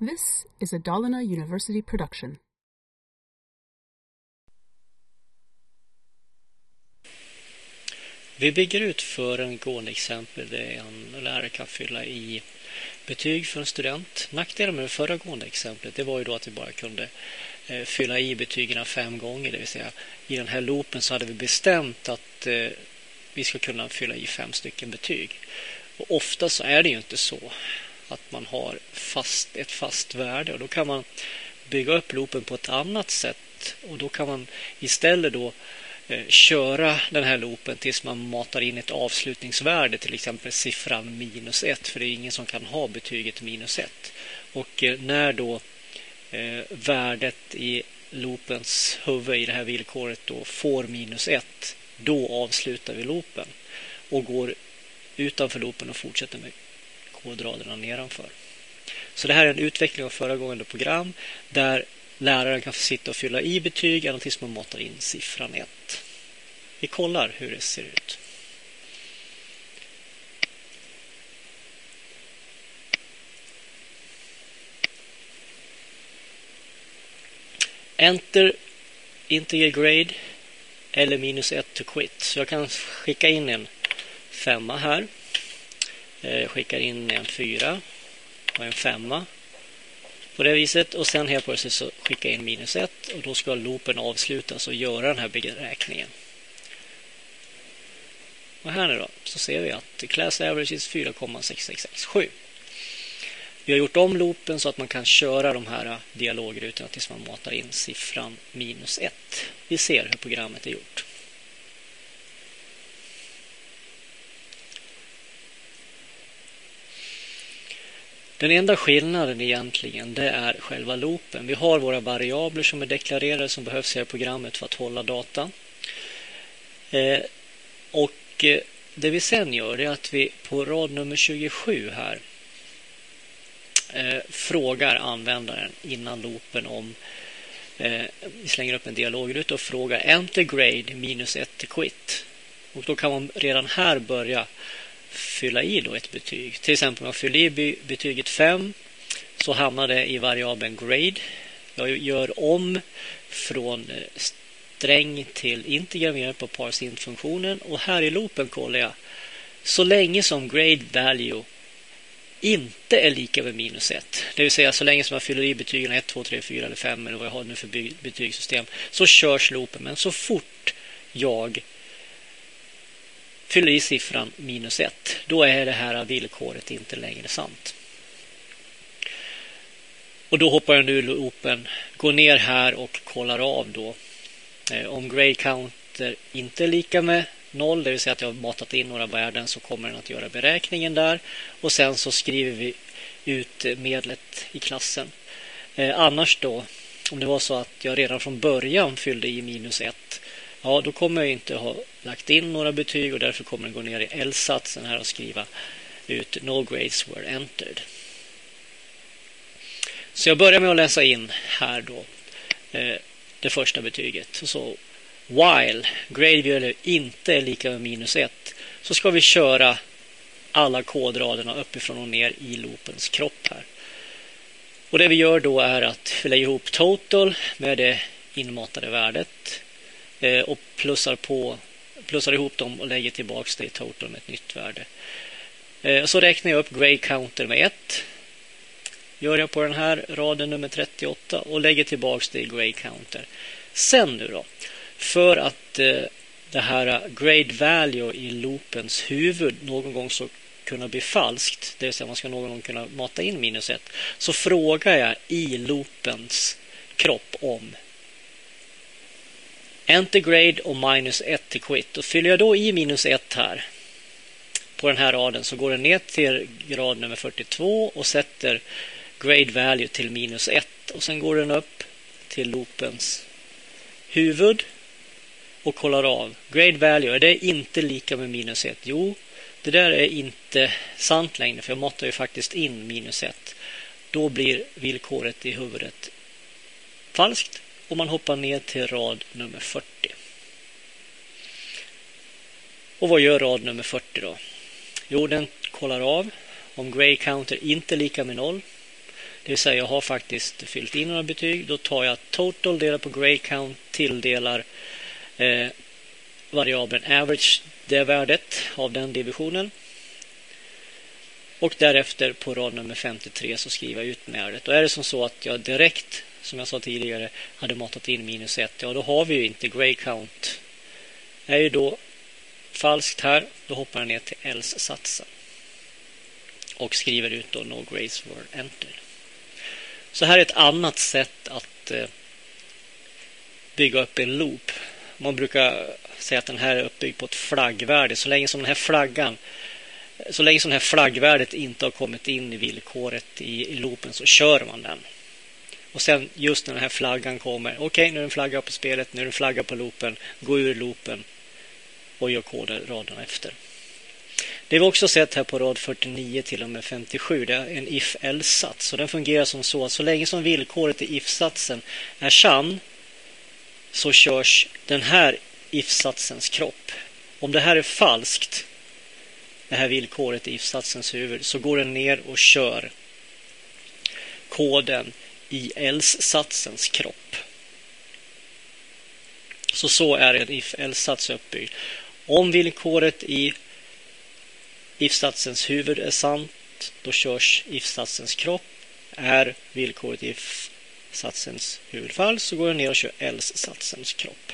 This is a Dalarna University production. Vi bygger ut föregående exempel där en lärare kan fylla i betyg för en student. Nackdelen med det föregående exemplet det var ju då att vi bara kunde eh, fylla i betygen fem gånger. Det vill säga i den här loopen så hade vi bestämt att eh, vi ska kunna fylla i fem stycken betyg. Och ofta så är det ju inte så att man har fast, ett fast värde och då kan man bygga upp loopen på ett annat sätt och då kan man istället då eh, köra den här loopen tills man matar in ett avslutningsvärde, till exempel siffran minus 1, för det är ingen som kan ha betyget minus 1. Och eh, när då eh, värdet i loopens huvud i det här villkoret då får minus 1, då avslutar vi loopen och går utanför loopen och fortsätter med kodraderna nedanför. Så det här är en utveckling av föregående program där läraren kan få sitta och fylla i betyg ända tills man matar in siffran 1. Vi kollar hur det ser ut. Enter integer grade eller minus 1 to quit. Så jag kan skicka in en femma här. Eh, skickar in en fyra och en femma på det viset och sen helt plötsligt så skickar jag in minus 1 och då ska loopen avslutas och göra den här beräkningen. Och här nu då så ser vi att class average is 4,6667. Vi har gjort om loopen så att man kan köra de här dialogrutorna tills man matar in siffran minus 1. Vi ser hur programmet är gjort. Den enda skillnaden egentligen det är själva loopen. Vi har våra variabler som är deklarerade som behövs i programmet för att hålla data. Eh, och eh, det vi sen gör är att vi på rad nummer 27 här eh, frågar användaren innan loopen om eh, vi slänger upp en dialogruta och frågar enter grade minus 1 till quit. Och då kan man redan här börja fylla i då ett betyg. Till exempel om jag fyller i betyget 5 så hamnar det i variabeln grade. Jag gör om från eh, sträng till integer med hjälp av parseInt-funktionen och här i loopen kollar jag så länge som grade value inte är lika med minus 1. Det vill säga så länge som jag fyller i betygen 1, 2, 3, 4 eller 5 eller vad jag har nu för betygssystem så körs loopen. Men så fort jag fyller i siffran minus 1, då är det här villkoret inte längre sant. Och då hoppar jag nu loopen, går ner här och kollar av då. Eh, om Gray counter inte är lika med 0, det vill säga att jag har matat in några värden så kommer den att göra beräkningen där. Och sen så skriver vi ut medlet i klassen. Eh, annars då, om det var så att jag redan från början fyllde i minus 1 ja då kommer jag inte ha lagt in några betyg och därför kommer den gå ner i L-satsen här och skriva ut No grades were entered. Så jag börjar med att läsa in här då eh, det första betyget. Så while grade value inte är lika med minus 1 så ska vi köra alla kodraderna uppifrån och ner i loopens kropp här. Och det vi gör då är att fylla ihop total med det inmatade värdet Eh, och plussar på plussar ihop dem och lägger tillbaka det i total med ett nytt värde. Eh, så räknar jag upp grey counter med 1. Gör jag på den här raden nummer 38 och lägger tillbaka det i grey counter. Sen nu då, för att eh, det här eh, grade value i loopens huvud någon gång så kunna bli falskt, det vill säga man ska någon gång kunna mata in minus 1, så frågar jag i loopens kropp om Enter grade och minus 1 till quit. Och fyller jag då i minus 1 här på den här raden så går den ner till grad nummer 42 och sätter grade value till minus 1 och sen går den upp till loopens huvud och kollar av. Grade value, är det inte lika med minus 1? Jo, det där är inte sant längre för jag måttar ju faktiskt in minus 1. Då blir villkoret i huvudet falskt och man hoppar ner till rad nummer 40. Och vad gör rad nummer 40 då? Jo, den kollar av om grey counter inte är lika med 0 Det vill säga jag har faktiskt fyllt in några betyg. Då tar jag total delar på grey count tilldelar eh, variabeln average det värdet av den divisionen. Och därefter på rad nummer 53 så skriver jag ut värdet. Och är det som så att jag direkt, som jag sa tidigare, hade matat in minus 1, ja då har vi ju inte grey count. Det Är ju då falskt här, då hoppar jag ner till else-satsen. Och skriver ut då no grades were entered. Så här är ett annat sätt att eh, bygga upp en loop. Man brukar säga att den här är uppbyggd på ett flaggvärde. Så länge som den här flaggan så länge som det här flaggvärdet inte har kommit in i villkoret i loopen så kör man den. Och sen just när den här flaggan kommer. Okej, okay, nu är det en flagga på spelet. Nu är det en flagga på loopen. Gå ur loopen och gör koder raderna efter. Det vi också sett här på rad 49 till och med 57 det är en if-else-sats. den fungerar som så att så länge som villkoret i if-satsen är sann så körs den här if-satsens kropp. Om det här är falskt, det här villkoret i if-satsens huvud, så går den ner och kör koden i else-satsens kropp. Så så är en if-else-sats uppbyggd. Om villkoret i if-satsens huvud är sant, då körs if-satsens kropp. Är villkoret i if-satsens huvudfall så går den ner och kör else-satsens kropp.